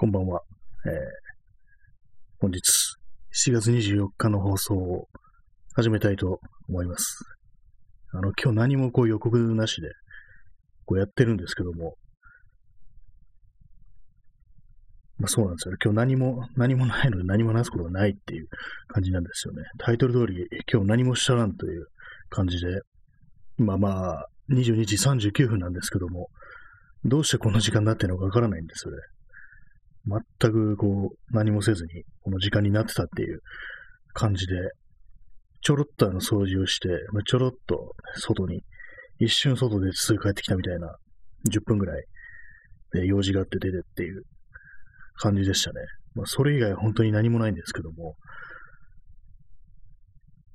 こんばんは。えー、本日、7月24日の放送を始めたいと思います。あの、今日何もこう予告なしで、こうやってるんですけども、まあそうなんですよね。今日何も、何もないので何も話すことがないっていう感じなんですよね。タイトル通り、今日何もしちゃらんという感じで、今まあ、22時39分なんですけども、どうしてこの時間になってるのかわからないんですよね。全くこう、何もせずに、この時間になってたっていう感じで、ちょろっとあの掃除をして、まあ、ちょろっと外に、一瞬外ですぐ帰ってきたみたいな、10分ぐらいで用事があって出てっていう感じでしたね。まあ、それ以外本当に何もないんですけども、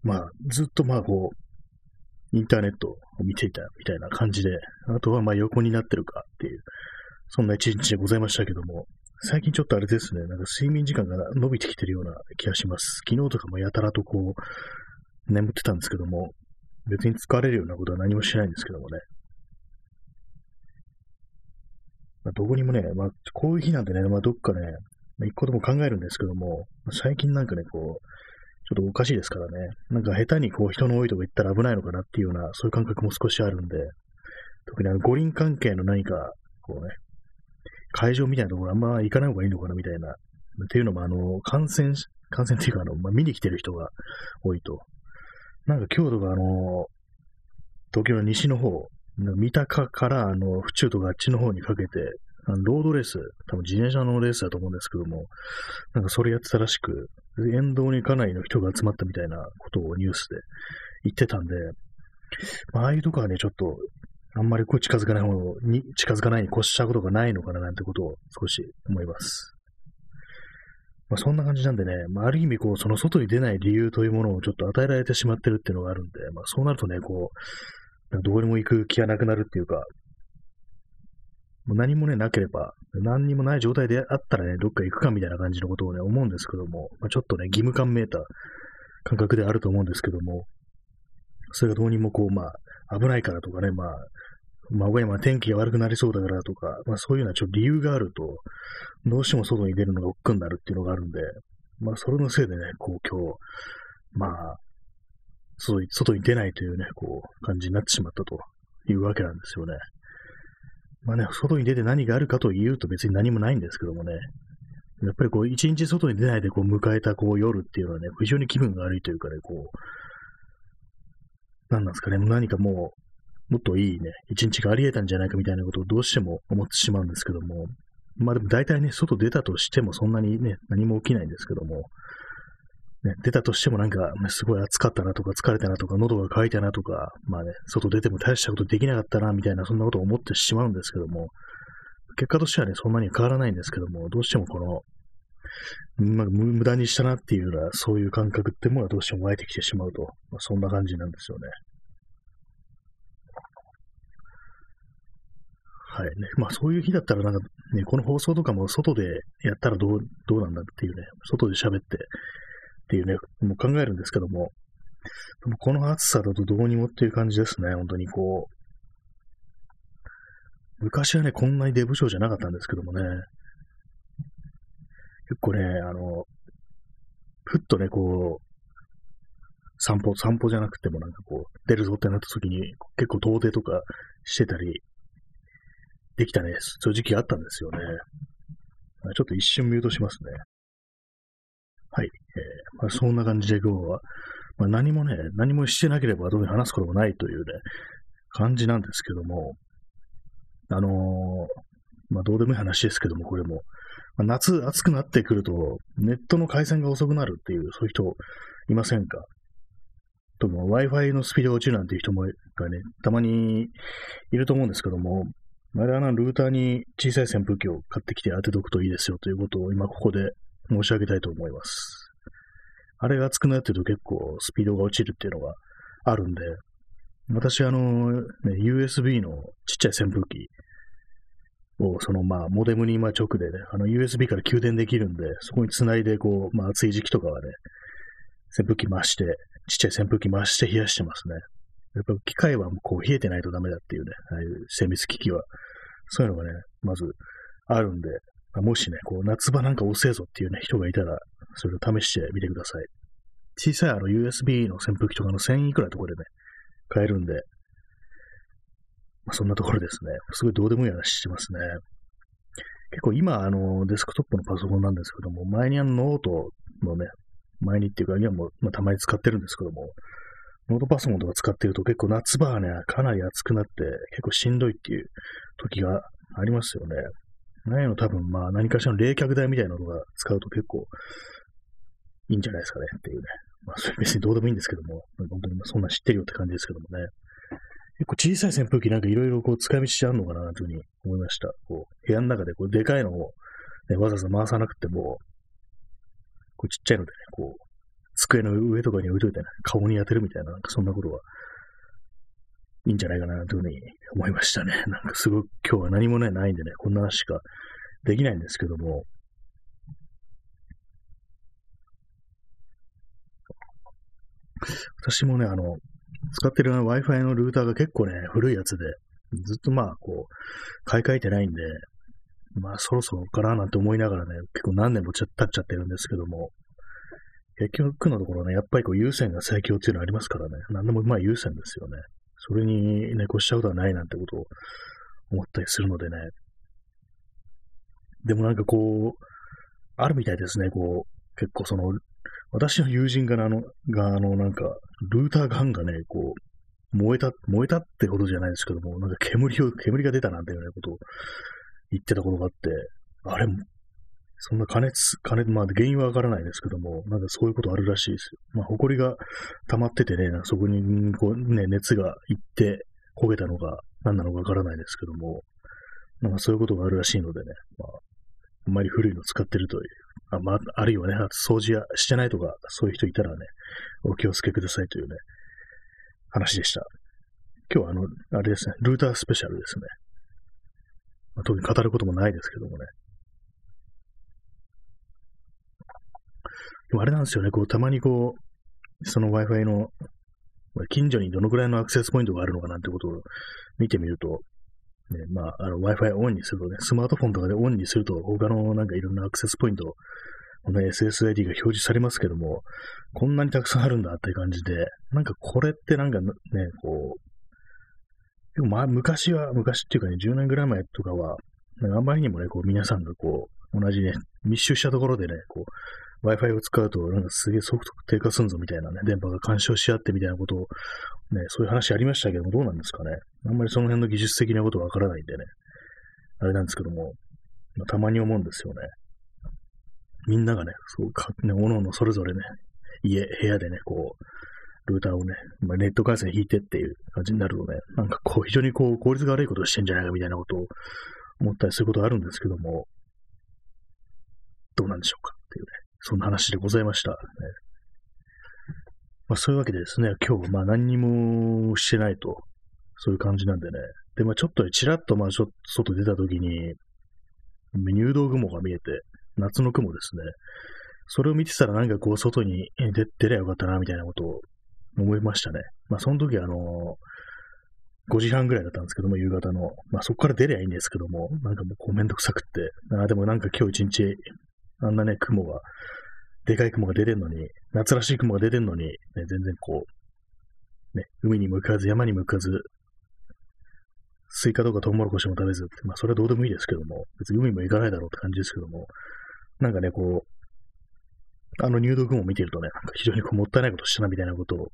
まあ、ずっとまあこう、インターネットを見ていたみたいな感じで、あとはまあ横になってるかっていう、そんな一日でございましたけども、最近ちょっとあれですね、なんか睡眠時間が伸びてきてるような気がします。昨日とかもやたらとこう、眠ってたんですけども、別に疲れるようなことは何もしないんですけどもね。まあ、どこにもね、まあ、こういう日なんでね、まあ、どっかね、まあ、一個でも考えるんですけども、最近なんかね、こう、ちょっとおかしいですからね。なんか下手にこう人の多いとこ行ったら危ないのかなっていうような、そういう感覚も少しあるんで、特にあの五輪関係の何か、こうね、会場みたいなところあんま行かない方がいいのかなみたいな。っていうのも、あの、感染、感染っていうか、あの、まあ、見に来てる人が多いと。なんか京都が、あの、東京の西の方、三鷹から、あの、府中とかあっちの方にかけて、あのロードレース、多分自転車のレースだと思うんですけども、なんかそれやってたらしく、沿道にかなりの人が集まったみたいなことをニュースで言ってたんで、まあ、ああいうとこはね、ちょっとあんまりこう近づかない方に、近づかないに越したことがないのかななんてことを少し思います。まあ、そんな感じなんでね、まあ、ある意味こう、その外に出ない理由というものをちょっと与えられてしまってるっていうのがあるんで、まあ、そうなるとね、こう、どこにも行く気がなくなるっていうか、もう何もね、なければ、何にもない状態であったらね、どっか行くかみたいな感じのことをね、思うんですけども、まあ、ちょっとね、義務感めいた感覚であると思うんですけども、それがどうにもこう、まあ、危ないからとかね、まあ、まあ、今天気が悪くなりそうだからとか、まあそういうようなちょっと理由があると、どうしても外に出るのが億劫になるっていうのがあるんで、まあそれのせいでね、こう今日、まあ、外に出ないというね、こう、感じになってしまったというわけなんですよね。まあね、外に出て何があるかというと別に何もないんですけどもね、やっぱりこう、一日外に出ないでこう迎えたこう夜っていうのはね、非常に気分が悪いというかね、こう、何なんですかね、何かもう、もっといいね、一日があり得たんじゃないかみたいなことをどうしても思ってしまうんですけども、まあでも大体ね、外出たとしてもそんなにね、何も起きないんですけども、ね、出たとしてもなんか、すごい暑かったなとか疲れたなとか喉が渇いたなとか、まあね、外出ても大したことできなかったなみたいなそんなことを思ってしまうんですけども、結果としてはね、そんなに変わらないんですけども、どうしてもこの、まあ、無駄にしたなっていうような、そういう感覚ってものはどうしても湧いてきてしまうと、まあ、そんな感じなんですよね。はいね。まあそういう日だったらなんかね、この放送とかも外でやったらどう、どうなんだっていうね、外で喋ってっていうね、もう考えるんですけども、でもこの暑さだとどうにもっていう感じですね、本当にこう。昔はね、こんなに出不精じゃなかったんですけどもね、結構ね、あの、ふっとね、こう、散歩、散歩じゃなくてもなんかこう、出るぞってなった時に、結構遠出とかしてたりできたね、そういう時期あったんですよね。ちょっと一瞬ミュートしますね。はい。えー、まあ、そんな感じで今日は、まあ、何もね、何もしてなければどうに話すこともないというね、感じなんですけども、あのー、まあ、どうでもいい話ですけども、これも、まあ、夏暑くなってくると、ネットの回線が遅くなるっていう、そういう人いませんか？とも Wi-Fi のスピード落ちるなんていう人もがね、たまにいると思うんですけども、あれはな、ルーターに小さい扇風機を買ってきて当てとくといいですよということを今ここで申し上げたいと思います。あれが熱くなってると結構スピードが落ちるっていうのがあるんで、私あの、ね、USB のちっちゃい扇風機をそのまあモデムに今直でね、あの USB から給電できるんで、そこにつないでこう、まあ暑い時期とかはね、扇風機回して、ちっちゃい扇風機回して冷やしてますね。やっぱ機械はこう冷えてないとダメだっていうね、ああいう精密機器は。そういうのがね、まずあるんで、まあ、もしね、こう、夏場なんか遅えぞっていうね、人がいたら、それを試してみてください。小さいあの USB の扇風機とかの1000いくらところでね、買えるんで、まあ、そんなところですね。すごいどうでもいい話してますね。結構今、あの、デスクトップのパソコンなんですけども、前にあのノートのね、前にっていうか、今も、まあ、たまに使ってるんですけども、ノートパソコンとか使ってると結構夏場はね、かなり暑くなって結構しんどいっていう時がありますよね。ないの多分まあ何かしらの冷却台みたいなのが使うと結構いいんじゃないですかねっていうね。まあそれ別にどうでもいいんですけども、本当にそんな知ってるよって感じですけどもね。結構小さい扇風機なんかいろいろこう使い道あるのかなというふうに思いました。こう部屋の中でこうでかいのを、ね、わざわざ回さなくても、こうちっちゃいのでね、こう机の上とかに置いといてね、顔に当てるみたいな、なんかそんなことはいいんじゃないかなというふうに思いましたね。なんかすごく今日は何もね、ないんでね、こんな話しかできないんですけども、私もね、あの、使ってる Wi-Fi のルーターが結構ね、古いやつで、ずっとまあ、こう、買い替えてないんで、まあ、そろそろかななんて思いながらね、結構何年も経っちゃってるんですけども、結局のところね、やっぱりこう優先が最強っていうのありますからね。何でもまあ優先ですよね。それにね、越しちゃうことはないなんてことを思ったりするのでね。でもなんかこう、あるみたいですね、こう、結構その、私の友人があの、があの、なんか、ルーターガンがね、こう、燃えた、燃えたってことじゃないですけども、なんか煙を、煙が出たなんていうようなことを言ってたことがあって、あれも、そんな加熱、加熱、まあ原因はわからないですけども、なんかそういうことあるらしいですよ。まあ埃が溜まっててね、そこにこうね、熱がいって焦げたのが何なのかわからないですけども、なんかそういうことがあるらしいのでね、まあ、あんまり古いの使ってるという、あまあ、あるいはね、掃除やしてないとか、そういう人いたらね、お気をつけくださいというね、話でした。今日はあの、あれですね、ルータースペシャルですね。まあ、特に語ることもないですけどもね、でもあれなんですよね、こう、たまにこう、その Wi-Fi の、近所にどのくらいのアクセスポイントがあるのかなんてことを見てみると、ね、まあ、あの Wi-Fi オンにするとね、スマートフォンとかでオンにすると、他のなんかいろんなアクセスポイントこの、SSID が表示されますけども、こんなにたくさんあるんだって感じで、なんかこれってなんかね、こう、でもまあ、昔は、昔っていうかね、10年ぐらい前とかは、なんかあんまりにもね、こう皆さんがこう、同じね、密集したところでね、こう、Wi-Fi を使うと、なんかすげえ速度低下すんぞみたいなね、電波が干渉し合ってみたいなことを、ね、そういう話ありましたけども、どうなんですかね。あんまりその辺の技術的なことはわからないんでね、あれなんですけども、まあ、たまに思うんですよね。みんながね、そうか、ね、おののそれぞれね、家、部屋でね、こう、ルーターをね、まあ、ネット回線引いてっていう感じになるとね、なんかこう、非常にこう、効率が悪いことをしてんじゃないかみたいなことを思ったりすることあるんですけども、どうなんでしょうかっていうね。そんな話でございました。ねまあ、そういうわけでですね、今日、まあ何にもしてないと、そういう感じなんでね。で、まあちょっとちらっとまあちょっと外出た時に、入道雲が見えて、夏の雲ですね。それを見てたらなんかこう外に出出りゃよかったな、みたいなことを思いましたね。まあその時あの5時半ぐらいだったんですけども、夕方の。まあそこから出りゃいいんですけども、なんかもうこうめんどくさくって。あでもなんか今日一日あんなね、雲が、でかい雲が出てんのに、夏らしい雲が出てんのに、ね、全然こう、ね、海に向かず、山に向かず、スイカとかトウモロコシも食べずまあそれはどうでもいいですけども、別に海も行かないだろうって感じですけども、なんかね、こう、あの入道雲を見てるとね、なんか非常にこうもったいないことしたなみたいなことを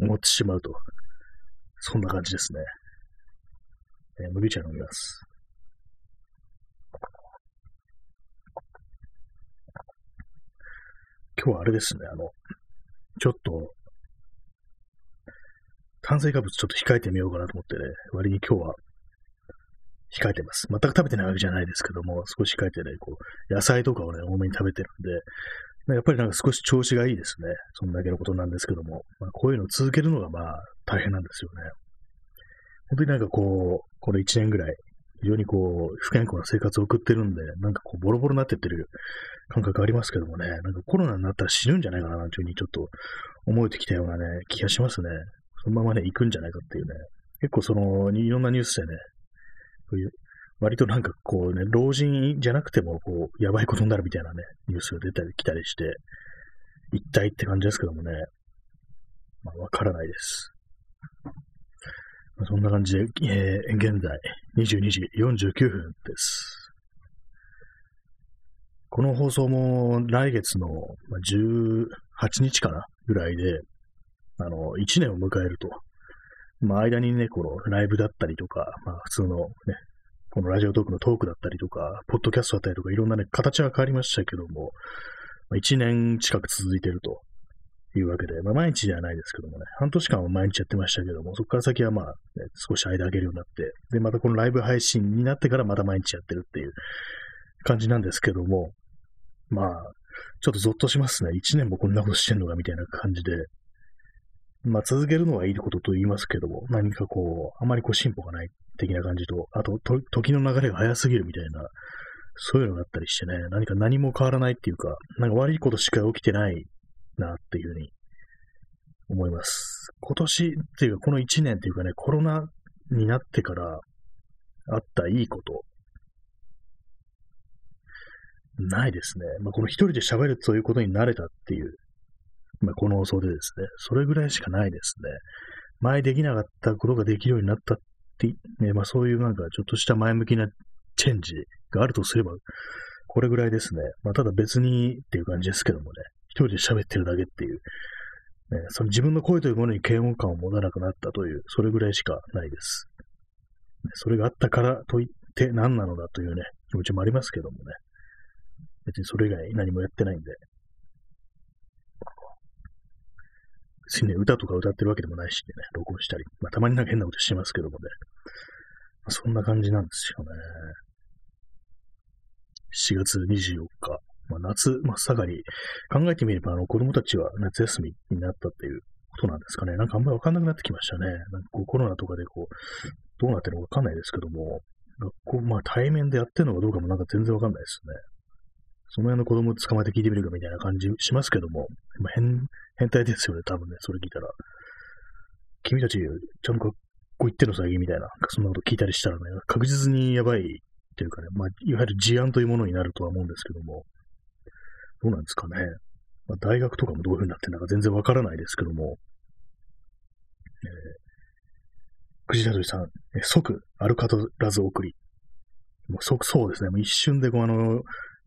思ってしまうと、そんな感じですね。えー、麦茶飲みます。今日はあれですね、あの、ちょっと、炭水化物ちょっと控えてみようかなと思ってね、割に今日は控えてます。全く食べてないわけじゃないですけども、少し控えてね、こう、野菜とかをね、多めに食べてるんで、やっぱりなんか少し調子がいいですね。そんだけのことなんですけども、まあ、こういうのを続けるのがまあ大変なんですよね。本当になんかこう、これ1年ぐらい、非常にこう、不健康な生活を送ってるんで、なんかこう、ボロボロになってってる感覚ありますけどもね、なんかコロナになったら死ぬんじゃないかな、なんていうふうにちょっと思えてきたようなね、気がしますね。そのままね、行くんじゃないかっていうね。結構その、いろんなニュースでね、こういう割となんかこうね、老人じゃなくても、こう、やばいことになるみたいなね、ニュースが出たり来たりして、一体って感じですけどもね、まあ、わからないです。そんな感じで、えー、現在、22時49分です。この放送も来月の18日かなぐらいで、あの、1年を迎えると。まあ、間にね、このライブだったりとか、まあ、普通のね、このラジオトークのトークだったりとか、ポッドキャストだったりとか、いろんなね、形は変わりましたけども、1年近く続いてるというわけで、まあ、毎日じゃないですけどもね、半年間は毎日やってましたけども、そこから先はまあ、ね、少し間空けるようになって、で、またこのライブ配信になってからまた毎日やってるっていう感じなんですけども、まあ、ちょっとゾッとしますね。1年もこんなことしてんのかみたいな感じで、まあ続けるのはいいことと言いますけども、何かこう、あまりこう進歩がない的な感じと、あと、と時の流れが早すぎるみたいな、そういうのがあったりしてね、何か何も変わらないっていうか、なんか悪いことしか起きてないなっていうふうに思います。今年っていうか、この1年っていうかね、コロナになってからあったいいこと、ないですね。まあ、この一人で喋るということに慣れたっていうまあ、この放送でですね、それぐらいしかないですね。前できなかったことができるようになったって、ね、まあそういうなんかちょっとした前向きなチェンジがあるとすれば、これぐらいですね。まあただ別にっていう感じですけどもね、人で喋ってるだけっていう、ね、その自分の声というものに嫌悪感を持たなくなったという、それぐらいしかないです。それがあったからといって何なのだというね、気持ちもありますけどもね。別にそれ以外何もやってないんで、別にね、歌とか歌ってるわけでもないしね、録音したり。まあ、たまになんか変なことしてますけどもね。まあ、そんな感じなんですよね。7月24日。まあ、夏真っ盛り。考えてみれば、あの、子供たちは夏休みになったっていうことなんですかね。なんかあんまりわかんなくなってきましたね。なんかこうコロナとかでこう、どうなってるのかわかんないですけども、学校、まあ対面でやってるのかどうかもなんか全然わかんないですね。その辺の子供捕まえて聞いてみるかみたいな感じしますけども、まあ、変、変態ですよね、多分ね、それ聞いたら。君たち、ちゃんと学校行ってんの最近みたいな、そんなこと聞いたりしたらね、確実にやばいっていうかね、まあ、いわゆる事案というものになるとは思うんですけども、どうなんですかね。まあ、大学とかもどういう風になってるのか全然わからないですけども、えー、くじだとりさん、え即、アルカトラズ送り。もう即そうですね。もう一瞬でこう、あの、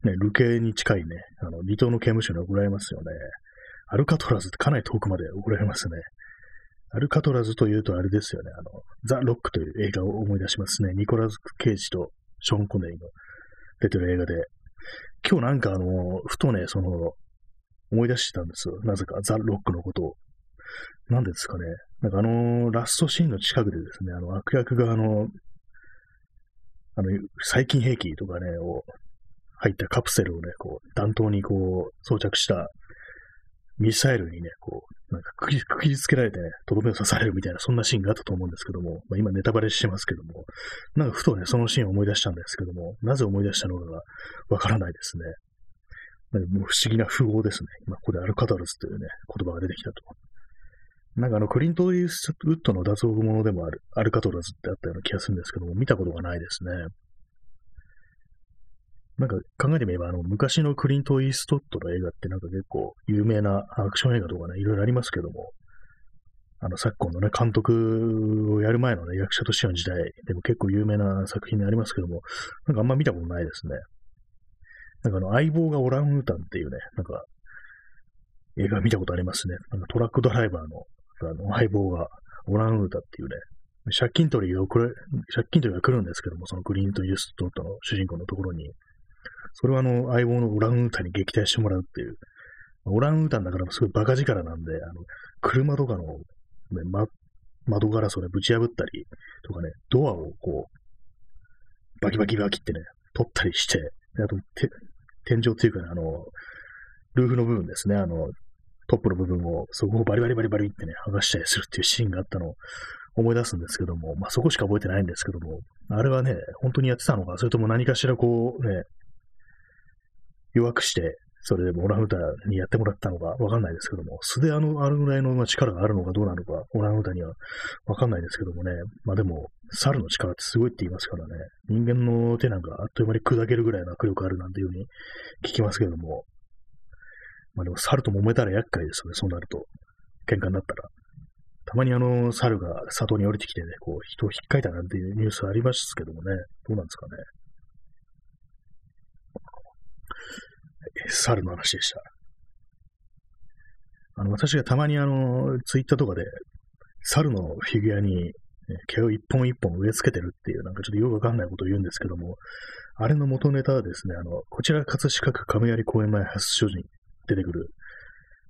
ね、流刑に近いね、あの、離島の刑務所に送られますよね。アルカトラズってかなり遠くまで送られますね。アルカトラズというとあれですよね、あの、ザ・ロックという映画を思い出しますね。ニコラズ・ケイジとショーン・コネリの出てる映画で、今日なんかあの、ふとね、その、思い出してたんですよ。なぜか、ザ・ロックのことを。なんですかね。なんかあの、ラストシーンの近くでですね、あの、悪役があの、あの、細菌兵器とかね、を入ったカプセルをね、こう、弾頭にこう、装着したミサイルにね、こう、なんかくくりつけられて、とどめを刺されるみたいな、そんなシーンがあったと思うんですけども、まあ、今ネタバレしてますけども、なんかふとね、そのシーンを思い出したんですけども、なぜ思い出したのかがわからないですね。なんかもう不思議な符号ですね。今ここでアルカタルスというね、言葉が出てきたと。なんかあの、クリント・イースウッドの脱獄者でもある、アルカトラズってあったような気がするんですけども、見たことがないですね。なんか考えてみれば、あの、昔のクリント・イーストッドの映画ってなんか結構有名なアクション映画とかね、いろいろありますけども、あの、昨今のね、監督をやる前のね、役者としての時代でも結構有名な作品でありますけども、なんかあんま見たことないですね。なんかあの、相棒がオランウータンっていうね、なんか、映画見たことありますね。なんかトラックドライバーの、あの、相棒がオランウータンっていうね、借金取りをくれ、借金取りが来るんですけども、そのクリント・イーストッドの主人公のところに、それはあの、相棒のオランウータンに撃退してもらうっていう。オランウータンだからすごいバカ力なんで、あの、車とかの、ね、ま、窓ガラスをね、ぶち破ったりとかね、ドアをこう、バキバキバキってね、取ったりして、あと、天井っていうかね、あの、ルーフの部分ですね、あの、トップの部分を、そこをバリバリバリバリってね、剥がしたりするっていうシーンがあったのを思い出すんですけども、まあそこしか覚えてないんですけども、あれはね、本当にやってたのか、それとも何かしらこうね、弱くして、それでもオランウータンにやってもらったのかわかんないですけども、素であの、あるぐらいの力があるのかどうなのか、オランウータンにはわかんないですけどもね、まあでも、猿の力ってすごいって言いますからね。人間の手なんかあっという間に砕けるぐらいの握力あるなんていうふうに聞きますけども。まあでも猿と揉めたら厄介ですよね、そうなると。喧嘩になったら。たまにあの、猿が里に降りてきてね、こう、人を引っかいたなんていうニュースありますけどもね。どうなんですかね。猿の話でした。あの、私がたまにあの、ツイッターとかで、猿のフィギュアに、毛を一本一本植え付けてるっていう、なんかちょっとよくわかんないことを言うんですけども、あれの元ネタはですね、あの、こちら葛飾区亀有公園前発祥に出てくる、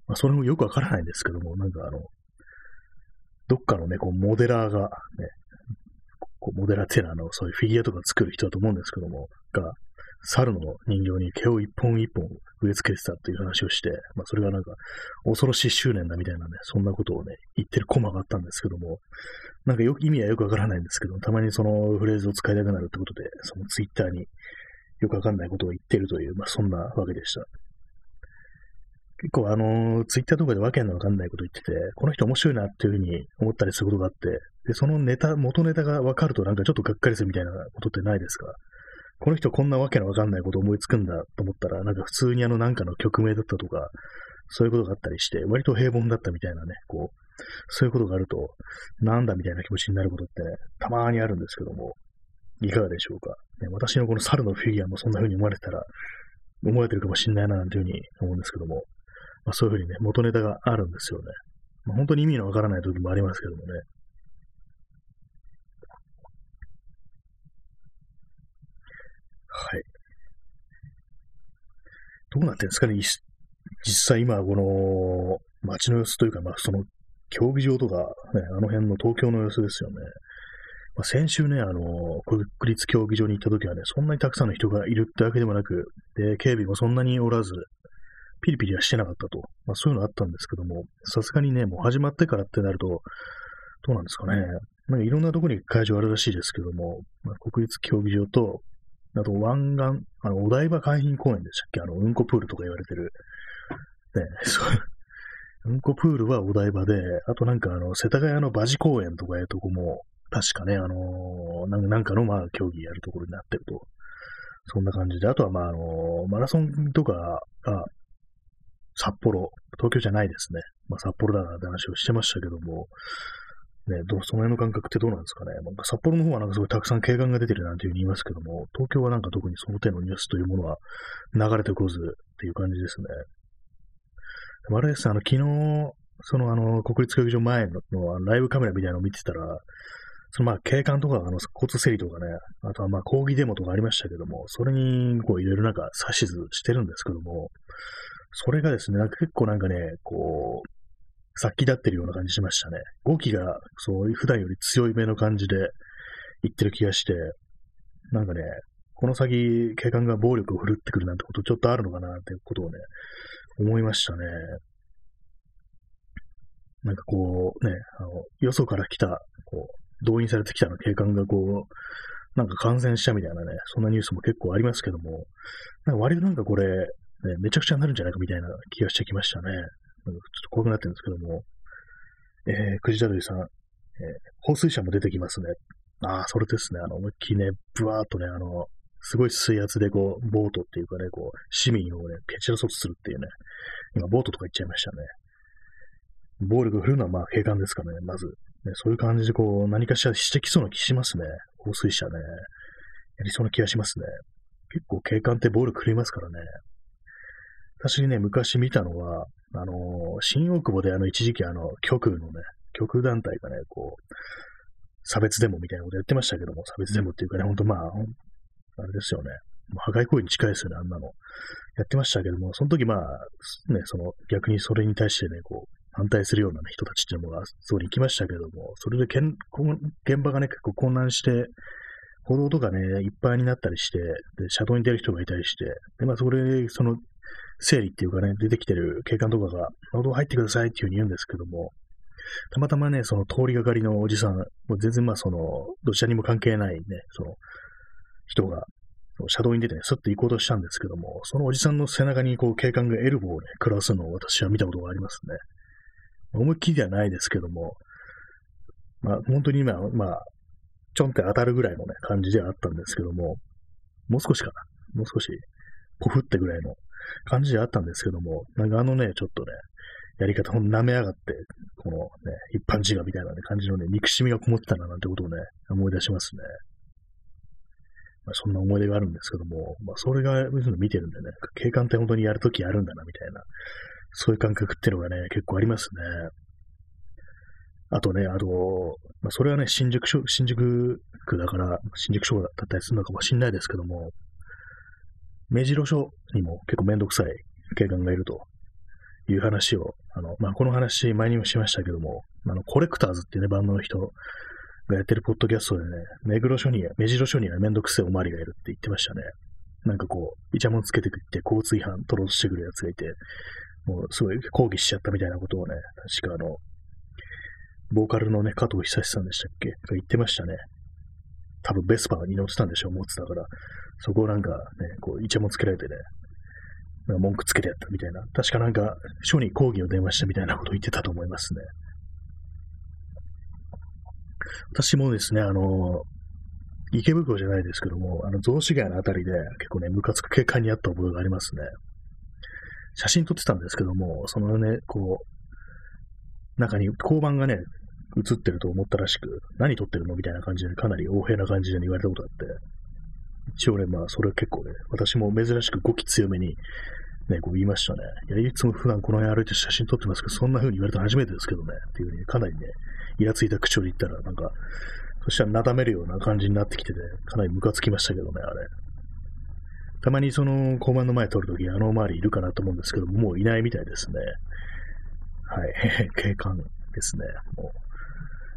まあ、それもよくわからないんですけども、なんかあの、どっかのね、こう、モデラーが、ね、こうモデラーっていうのは、あの、そういうフィギュアとか作る人だと思うんですけども、が、猿の人形に毛を一本一本植え付けてたっていう話をして、まあ、それがなんか、恐ろしい執念だみたいなね、そんなことをね、言ってるコマがあったんですけども、なんかよく意味はよくわからないんですけど、たまにそのフレーズを使いたくなるってことで、そのツイッターによくわかんないことを言ってるという、まあ、そんなわけでした。結構あの、ツイッターとかでわけのわかんないこと言ってて、この人面白いなっていうふうに思ったりすることがあって、で、そのネタ、元ネタがわかるとなんかちょっとがっかりするみたいなことってないですか？この人こんなわけのわかんないこと思いつくんだと思ったら、なんか普通にあのなんかの曲名だったとか、そういうことがあったりして、割と平凡だったみたいなね、こう、そういうことがあると、なんだみたいな気持ちになることってね、たまーにあるんですけども、いかがでしょうか。ね、私のこの猿のフィギュアもそんな風に思われたら、思われてるかもしんないななんていうふうに思うんですけども、まあ、そういうふうにね、元ネタがあるんですよね。まあ、本当に意味のわからない時もありますけどもね。はい。どうなってんですかね実際今、この、街の様子というか、まあ、その、競技場とか、ね、あの辺の東京の様子ですよね。まあ、先週ね、あの、国立競技場に行った時はね、そんなにたくさんの人がいるってわけでもなく、で、警備もそんなにおらず、ピリピリはしてなかったと。まあ、そういうのあったんですけども、さすがにね、もう始まってからってなると、どうなんですかね。なんかいろんなところに会場あるらしいですけども、まあ、国立競技場と、あと湾岸、あの、お台場海浜公園でしたっけ？あの、うんこプールとか言われてる。ね、そう。うんこプールはお台場で、あとなんかあの、世田谷の馬事公園とかいうとこも、確かね、あのー、なんかのまあ、競技やるところになってると。そんな感じで、あとはまあ、あのー、マラソンとかが、札幌、東京じゃないですね。まあ、札幌だなって話をしてましたけども、ね、どうその辺の感覚ってどうなんですかね。なんか札幌の方はなんかすごいたくさん景観が出てるなんていうふうに言いますけども、東京はなんか特にその手のニュースというものは流れてこずっていう感じですね。でもあれですあの、昨日、そのあの、国立競技場前のライブカメラみたいなのを見てたら、そのまあ景観とか、あの、交通整理とかね、あとはまあ抗議デモとかありましたけども、それにこういろいろなんか指図してるんですけども、それがですね、なんか結構なんかね、こう、殺気立ってるような感じしましたね。語気が、そう、普段より強いめの感じで言ってる気がして、なんかね、この先、警官が暴力を振るってくるなんてことちょっとあるのかなってことをね、思いましたね。なんかこう、ね、あの、よそから来た、こう、動員されてきたの警官がこう、なんか感染したみたいなね、そんなニュースも結構ありますけども、なんか割となんかこれ、ね、めちゃくちゃになるんじゃないかみたいな気がしてきましたね。ちょっと怖くなってるんですけども、えー、くじだるいさん、えー、放水車も出てきますね。ああ、それですね。あの、思いっきりね、ブワーっとね、あの、すごい水圧でこう、ボートっていうかね、こう、市民をね、蹴散らそうとするっていうね、今、ボートとか言っちゃいましたね。暴力を振るのはまあ警官ですかね、まず。ね、そういう感じでこう、何かしらしてきそうな気しますね。放水車ね。やりそうな気がしますね。結構警官って暴力振りますからね。私ね、昔見たのは、あのー、新大久保であの、一時期あの、極右のね、極右団体がね、こう、差別デモみたいなことやってましたけども、差別デモっていうかね、ほんとまあ、あれですよね。破壊行為に近いですよね、あんなの。やってましたけども、その時まあ、ね、その逆にそれに対してね、こう、反対するような、ね、人たちっていうのがそこに行きましたけども、それでけん現場がね、結構混乱して、歩道とかね、いっぱいになったりして、で、車道に出る人がいたりして、で、まあ、それ、その、整理っていうかね、出てきてる警官とかが、歩道入ってくださいっていうふうに言うんですけども、たまたまね、その通りがかりのおじさん、もう全然まあその、どちらにも関係ないね、その、人が、車道に出てね、スッと行こうとしたんですけども、そのおじさんの背中にこう警官がエルボーをね、食らわすのを私は見たことがありますね。思いっきりではないですけども、まあ本当に今、まあ、ちょんって当たるぐらいのね、感じではあったんですけども、もう少しかな。もう少し、ポフってぐらいの感じであったんですけども、なんかあのね、ちょっとね、やり方、ほん舐めやがって、このね、一般人がみたいな、ね、感じのね、憎しみがこもってたななんてことをね、思い出しますね。まあ、そんな思い出があるんですけども、まあ、それが、見てるんでね、警官って本当にやるときやるんだな、みたいな、そういう感覚っていうのがね、結構ありますね。あとね、あと、まあ、それはね、新宿、新宿区だから、新宿署だったりするのかもしれないですけども、目白署にも結構めんどくさい警官がいるという話を、あの、まあ、この話前にもしましたけども、あの、コレクターズっていうね、バンドの人がやってるポッドキャストでね、目黒署に、目白署にはめんどくせえおまわりがいるって言ってましたね。なんかこう、イチャモンつけてくって交通違反取ろうとしてくるやつがいて、もうすごい抗議しちゃったみたいなことをね、確かあの、ボーカルのね、加藤久志さんでしたっけ？が言ってましたね。多分ベスパーに乗ってたんでしょう、持ってたから。そこをなんかね、こう、イチャモつけられてね、なんか文句つけてやったみたいな。確かなんか、署に抗議を電話したみたいなことを言ってたと思いますね。私もですね、あの、池袋じゃないですけども、あの、雑司ヶ谷のあたりで結構ね、ムカつく警官にあった覚えがありますね。写真撮ってたんですけども、そのね、こう、中に交番がね、映ってると思ったらしく、何撮ってるのみたいな感じで、かなり横柄な感じで言われたことあって、一応ね、まあ、それは結構ね、私も珍しく語気強めに、ね、こう言いましたね。いや、いつも普段この辺歩いて写真撮ってますけど、そんな風に言われたの初めてですけどね、っていう風にかなりね、イラついた口調で言ったら、なんか、そしたらなだめるような感じになってきてて、ねかなりムカつきましたけどね、あれ。たまにその交番の前通るとき、あの周りいるかなと思うんですけども、ういないみたいですね。はい。警官ですね。もう、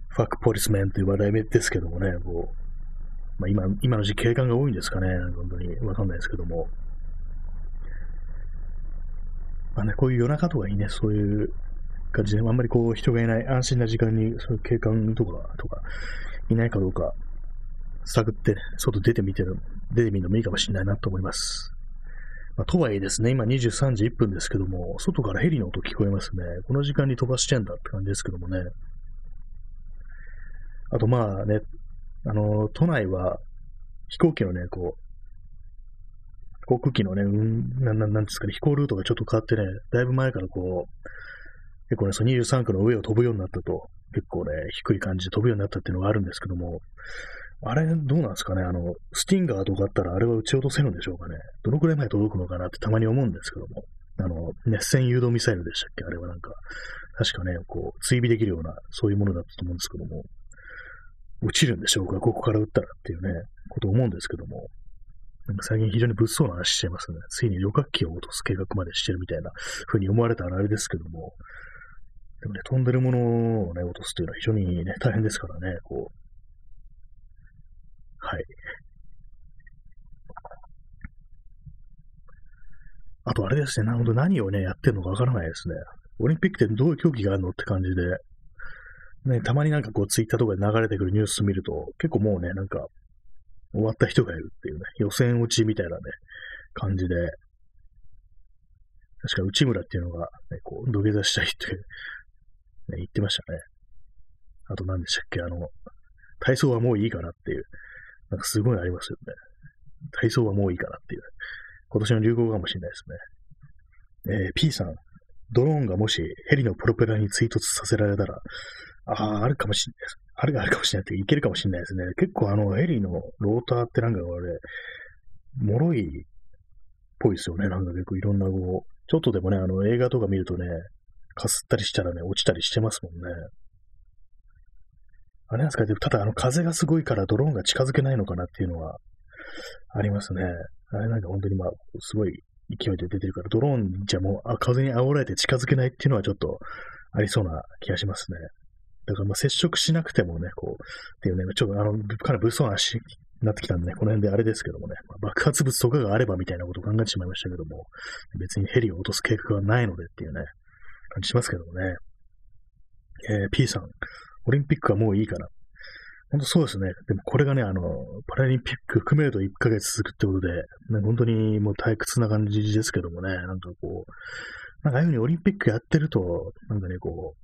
ファックポリスメンという話題ですけどもね、こう、まあ、今、今の時期警官が多いんですかね、本当にわかんないですけども。まあね、こういう夜中とかにね、そういう感じで、あんまりこう人がいない安心な時間に、そういう警官とか、とか、いないかどうか、探って、外出てみてる、出てみるのもいいかもしれないなと思います。まあ、とはいえですね、今23時1分ですけども、外からヘリの音聞こえますね。この時間に飛ばしてんだって感じですけどもね。あとまあね、あの、都内は飛行機のね、こう、航空機のね、うん、なん、なんですかね、飛行ルートがちょっと変わってね、だいぶ前からこう、結構ね、その23区の上を飛ぶようになったと、結構ね、低い感じで飛ぶようになったっていうのがあるんですけども、あれ、どうなんですかねあの、スティンガーとかあったらあれは撃ち落とせるんでしょうかねどのくらい前届くのかなってたまに思うんですけども、あの、熱線誘導ミサイルでしたっけあれはなんか、確かね、こう、追尾できるような、そういうものだったと思うんですけども、落ちるんでしょうか？ここから撃ったらっていうね、こと思うんですけども、なんか最近非常に物騒な話しちゃいますね。ついに旅客機を落とす計画までしてるみたいな風に思われたらあれですけども、でもね、飛んでるものをね、落とすというのは非常にね、大変ですからね、こう。はい。あとあれですね、なるほど何をね、やってるのかわからないですね。オリンピックってどういう競技があるのって感じで、ね、たまになんかこうツイッターとかで流れてくるニュース見ると、結構もうね、なんか、終わった人がいるっていうね、予選落ちみたいなね、感じで、確か内村っていうのが、ね、こう、土下座したいって、ね、言ってましたね。あと何でしたっけ、あの、体操はもういいかなっていう、なんかすごいありますよね。体操はもういいかなっていう、今年の流行かもしれないですね。えー、P さん、ドローンがもしヘリのプロペラに追突させられたら、ああ、あるかもしれないです。あるあるかもしれないっていけるかもしれないですね。結構あの、ヘリーのローターってなんかあれ、脆いっぽいですよね。なんか結構いろんなこう、ちょっとでもね、あの映画とか見るとね、かすったりしたらね、落ちたりしてますもんね。あれなんですかただあの風がすごいからドローンが近づけないのかなっていうのはありますね。あれなんか本当にまあ、すごい勢いで出てるから、ドローンじゃもうあ風に煽られて近づけないっていうのはちょっとありそうな気がしますね。だからまあ接触しなくてもね、こう、っていうね、ちょっとあの、かなり物騒な話になってきたんでね、この辺であれですけどもね、まあ、爆発物とかがあればみたいなことを考えてしまいましたけども、別にヘリを落とす計画はないのでっていうね、感じしますけどもね。えー、P さん、オリンピックはもういいかな。本当そうですね。でもこれがね、あの、パラリンピック含めると1ヶ月続くってことで、ね、本当にもう退屈な感じですけどもね、なんかこう、なんかああいうふうにオリンピックやってると、なんかね、こう、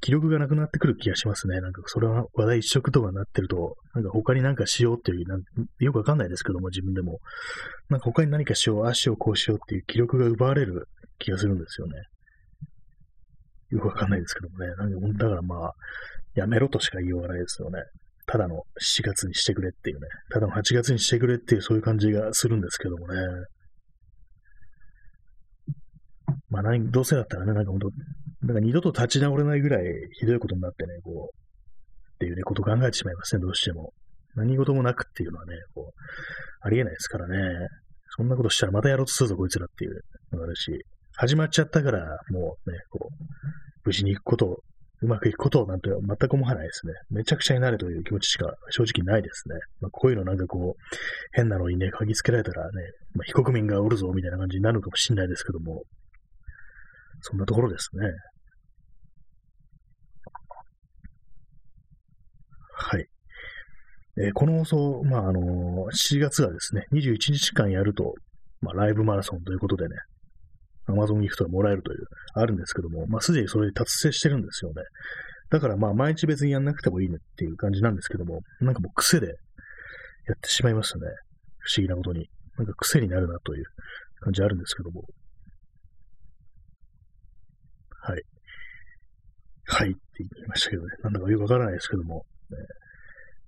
気力がなくなってくる気がしますね。なんかそれは話題一色とかになってると、なんか他に何かしようっていう、なんよくわかんないですけども、自分でも。なんか他に何かしよう、足をこうしようっていう気力が奪われる気がするんですよね。よくわかんないですけどもね。なんかだからまあ、やめろとしか言いようがないですよね。ただの7月にしてくれっていうね。ただの8月にしてくれっていうそういう感じがするんですけどもね。まあ何、どうせだったらね、なんか本当なんか二度と立ち直れないぐらいひどいことになってね、こう、っていうね、ことを考えてしまいますね、どうしても。何事もなくっていうのはね、こう、ありえないですからね。そんなことしたらまたやろうとするぞ、こいつらっていうのがあるし、始まっちゃったから、もうね、こう、無事に行くこと、うまくいくことなんて全く思わないですね。めちゃくちゃになるという気持ちしか正直ないですね。まあ、こういうのなんかこう、変なのにね、嗅ぎつけられたらね、まあ、非国民がおるぞみたいな感じになるかもしれないですけども、そんなところですね。はい。えー、この放送、まあ、あのー、7月はですね、21日間やると、まあ、ライブマラソンということでね、アマゾンギフトがもらえるという、あるんですけども、まあ、すでにそれで達成してるんですよね。だからまあ、毎日別にやんなくてもいいねっていう感じなんですけども、なんかもう癖でやってしまいましたね。不思議なことに。なんか癖になるなという感じあるんですけども。はい。はいって言いましたけどね。なんだかよくわからないですけども。ね、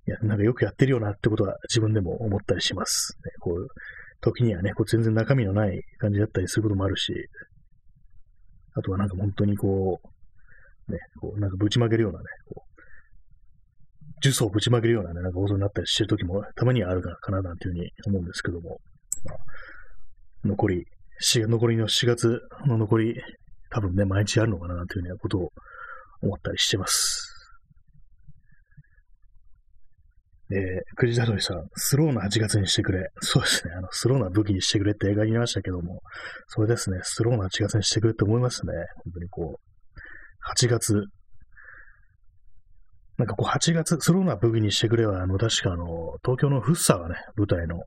いや、なんかよくやってるよなってことは自分でも思ったりします。ね、こう、時にはね、こう全然中身のない感じだったりすることもあるし、あとはなんか本当にこう、ね、こうなんかぶちまけるようなね、こう、呪詛をぶちまけるようなね、なんか放送になったりしてる時もたまにはあるかななんていうふうに思うんですけども、まあ、残り、残りの4月の残り、多分ね、毎日あるのかななんていうようなことを思ったりしてます。えー、クジダドリさん、スローな8月にしてくれ。そうですね。あの、スローな武器にしてくれって映画に見ましたけども、それですね。スローな8月にしてくれって思いますね。本当にこう、8月。なんかこう、8月、スローな武器にしてくれは、あの、確かあの、東京のフッサがね、舞台の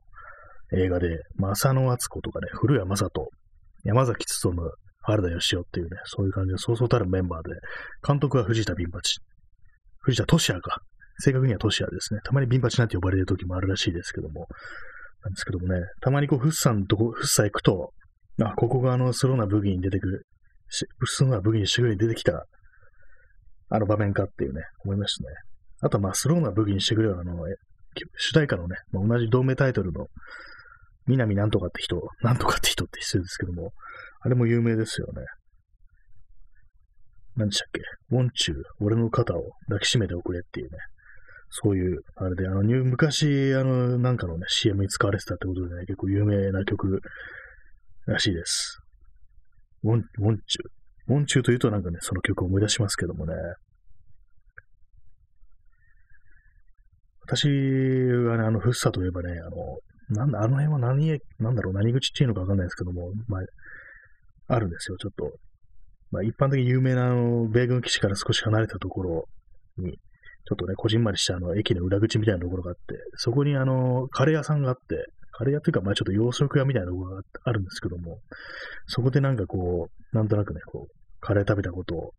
映画で、浅野敦子とかね、古谷正人、山崎努、原田義雄っていうね、そういう感じで、そうそうたるメンバーで、監督は藤田ビンバチ。藤田俊也か。正確にはトシアですね。たまにビンパチなんて呼ばれる時もあるらしいですけども。なんですけどもね、たまにこう、フッサンとこ、フッサ行くと、あ、ここがあの、スローな武器に出てくる、スローな武器にしてくれに出てきた、あの場面かっていうね、思いましたね。あとまあ、スローな武器にしてくれるあの、主題歌のね、まあ、同じ同名タイトルの、南なんとかって人、なんとかって人って失礼ですけども、あれも有名ですよね。何でしたっけ？ウォンチュー、俺の肩を抱きしめておくれっていうね、そういう、あれで、あの、昔、あの、なんかのね、CM に使われてたってことでね、結構有名な曲らしいです。ウォン、ウォンチュー。ウォンチュというとなんかね、その曲を思い出しますけどもね。私はね、あの、フッサといえばね、あの、なんだ、あの辺は何、なんだろう、何口っていうのかわかんないですけども、まあ、あるんですよ、ちょっと。まあ、一般的に有名な、あの、米軍基地から少し離れたところに、ちょっとね、こじんまりしたあの、駅の裏口みたいなところがあって、そこにあの、カレー屋さんがあって、カレー屋っていうか、まあちょっと洋食屋みたいなところがあるんですけども、そこでなんかこう、なんとなくね、こう、カレー食べたことを、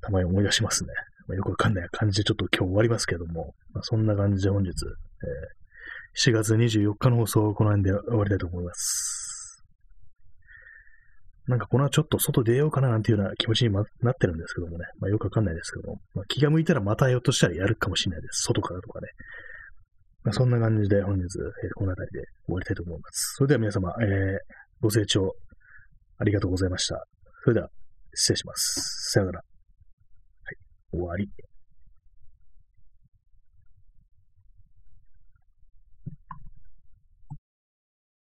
たまに思い出しますね。まあ、よくわかんない感じでちょっと今日終わりますけども、まあ、そんな感じで本日、えー、4月24日の放送をこの辺で終わりたいと思います。なんかこのちょっと外出ようかななんていうような気持ちに、なってるんですけどもね。まあよくわかんないですけども。まあ、気が向いたらまたひょっとしたらやるかもしれないです。外からとかね。まあ、そんな感じで本日、えー、この辺りで終わりたいと思います。それでは皆様、えー、ご清聴ありがとうございました。それでは失礼します。さよなら。はい、終わり。